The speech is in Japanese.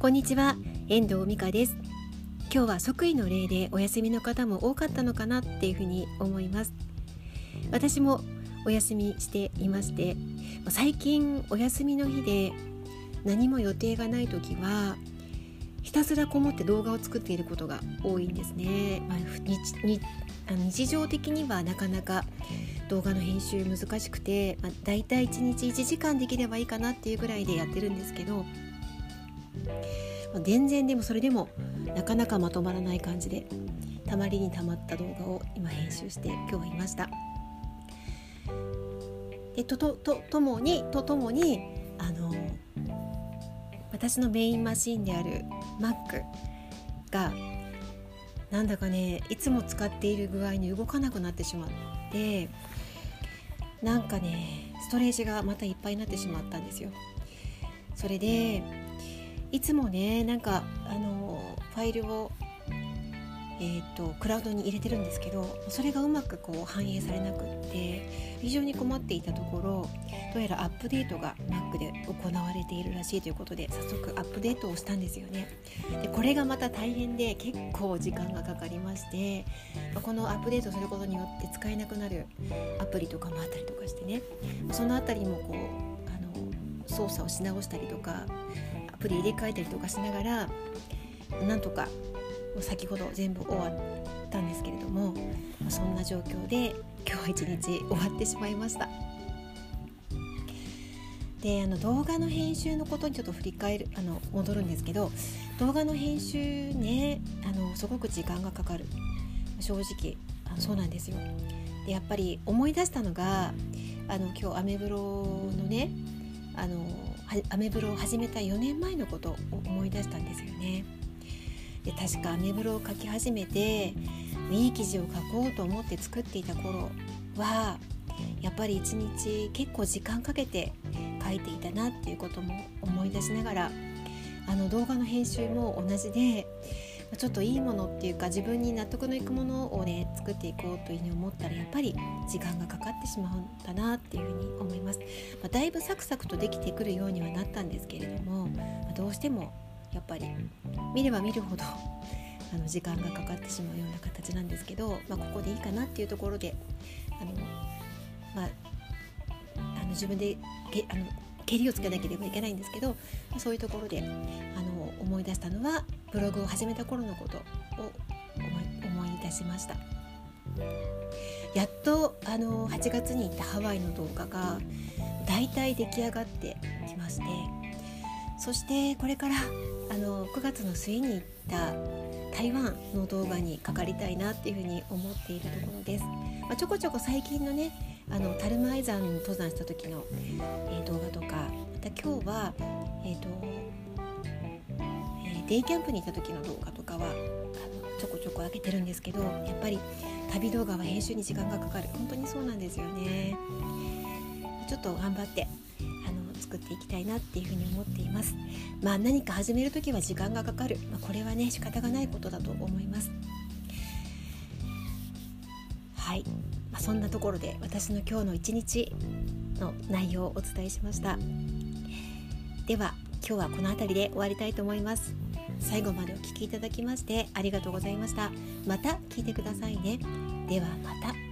こんにちは遠藤美香です。今日は即位の例でお休みの方も多かったのかなっていうふうに思います。私もお休みしていまして最近お休みの日で何も予定がない時はひたすらこもって動画を作っていることが多いんですね、まあ、日日常的にはなかなか動画の編集難しくて、まあ、大体1日1時間できればいいかなっていうぐらいでやってるんですけど全然でもそれでもなかなかまとまらない感じでたまりにたまった動画を今編集して今日はいました。でとととともにとともにあの私のメインマシンである Mac がなんだかねいつも使っている具合に動かなくなってしまってなんかねストレージがまたいっぱいになってしまったんですよ。それでいつもねなんかあのファイルをえーと、クラウドに入れてるんですけどそれがうまくこう反映されなくって非常に困っていたところどうやらアップデートが Mac で行われているらしいということで早速アップデートをしたんですよね。でこれがまた大変で結構時間がかかりましてこのアップデートすることによって使えなくなるアプリとかもあったりとかしてね。その辺りもこうあの操作をし直したりとかプリ入れ替えたりとかしながらなんとか先ほど全部終わったんですけれどもそんな状況で今日は一日終わってしまいました。であの動画の編集のことにちょっと振り返るあの戻るんですけど動画の編集ねあのすごく時間がかかる。正直あそうなんですよ。でやっぱり思い出したのがあの今日アメブロのねあのアメブロを始めた4年前のことを思い出したんですよね。で確かアメブロを書き始めていい記事を書こうと思って作っていた頃はやっぱり一日結構時間かけて書いていたなっていうことも思い出しながらあの動画の編集も同じでちょっといいものっていうか自分に納得のいくものをね作っていこうというふうに思ったらやっぱり時間がかかってしまうんだなっていうふうに思います、まあ、だいぶサクサクとできてくるようにはなったんですけれども、まあ、どうしてもやっぱり見れば見るほどあの時間がかかってしまうような形なんですけど、まあ、ここでいいかなっていうところであの、まあ、あの自分であの蹴りをつけなければいけないんですけどそういうところであの思い出したのはブログを始めた頃のことを思い出しました。やっとあの8月に行ったハワイの動画がだいたい出来上がってきましてそしてこれからあの9月の末に行った台湾の動画にかかりたいなっていうふうに思っているところです、まあ、ちょこちょこ最近のねあのタルマイ山登山した時の、えー、動画とかまた今日は、えーとえー、デイキャンプに行った時の動画とかはあのちょこちょこ上げてるんですけどやっぱり旅動画は編集に時間がかかる。本当にそうなんですよね。ちょっと頑張って作っていきたいなっていうふうに思っています。まあ何か始める時は時間がかかる、まあ、これはね仕方がないことだと思います。はい、まあ、そんなところで私の今日の一日の内容をお伝えしました。では今日はこの辺りで終わりたいと思います。最後までお聴きいただきましてありがとうございました。また聞いてくださいね。ではまた。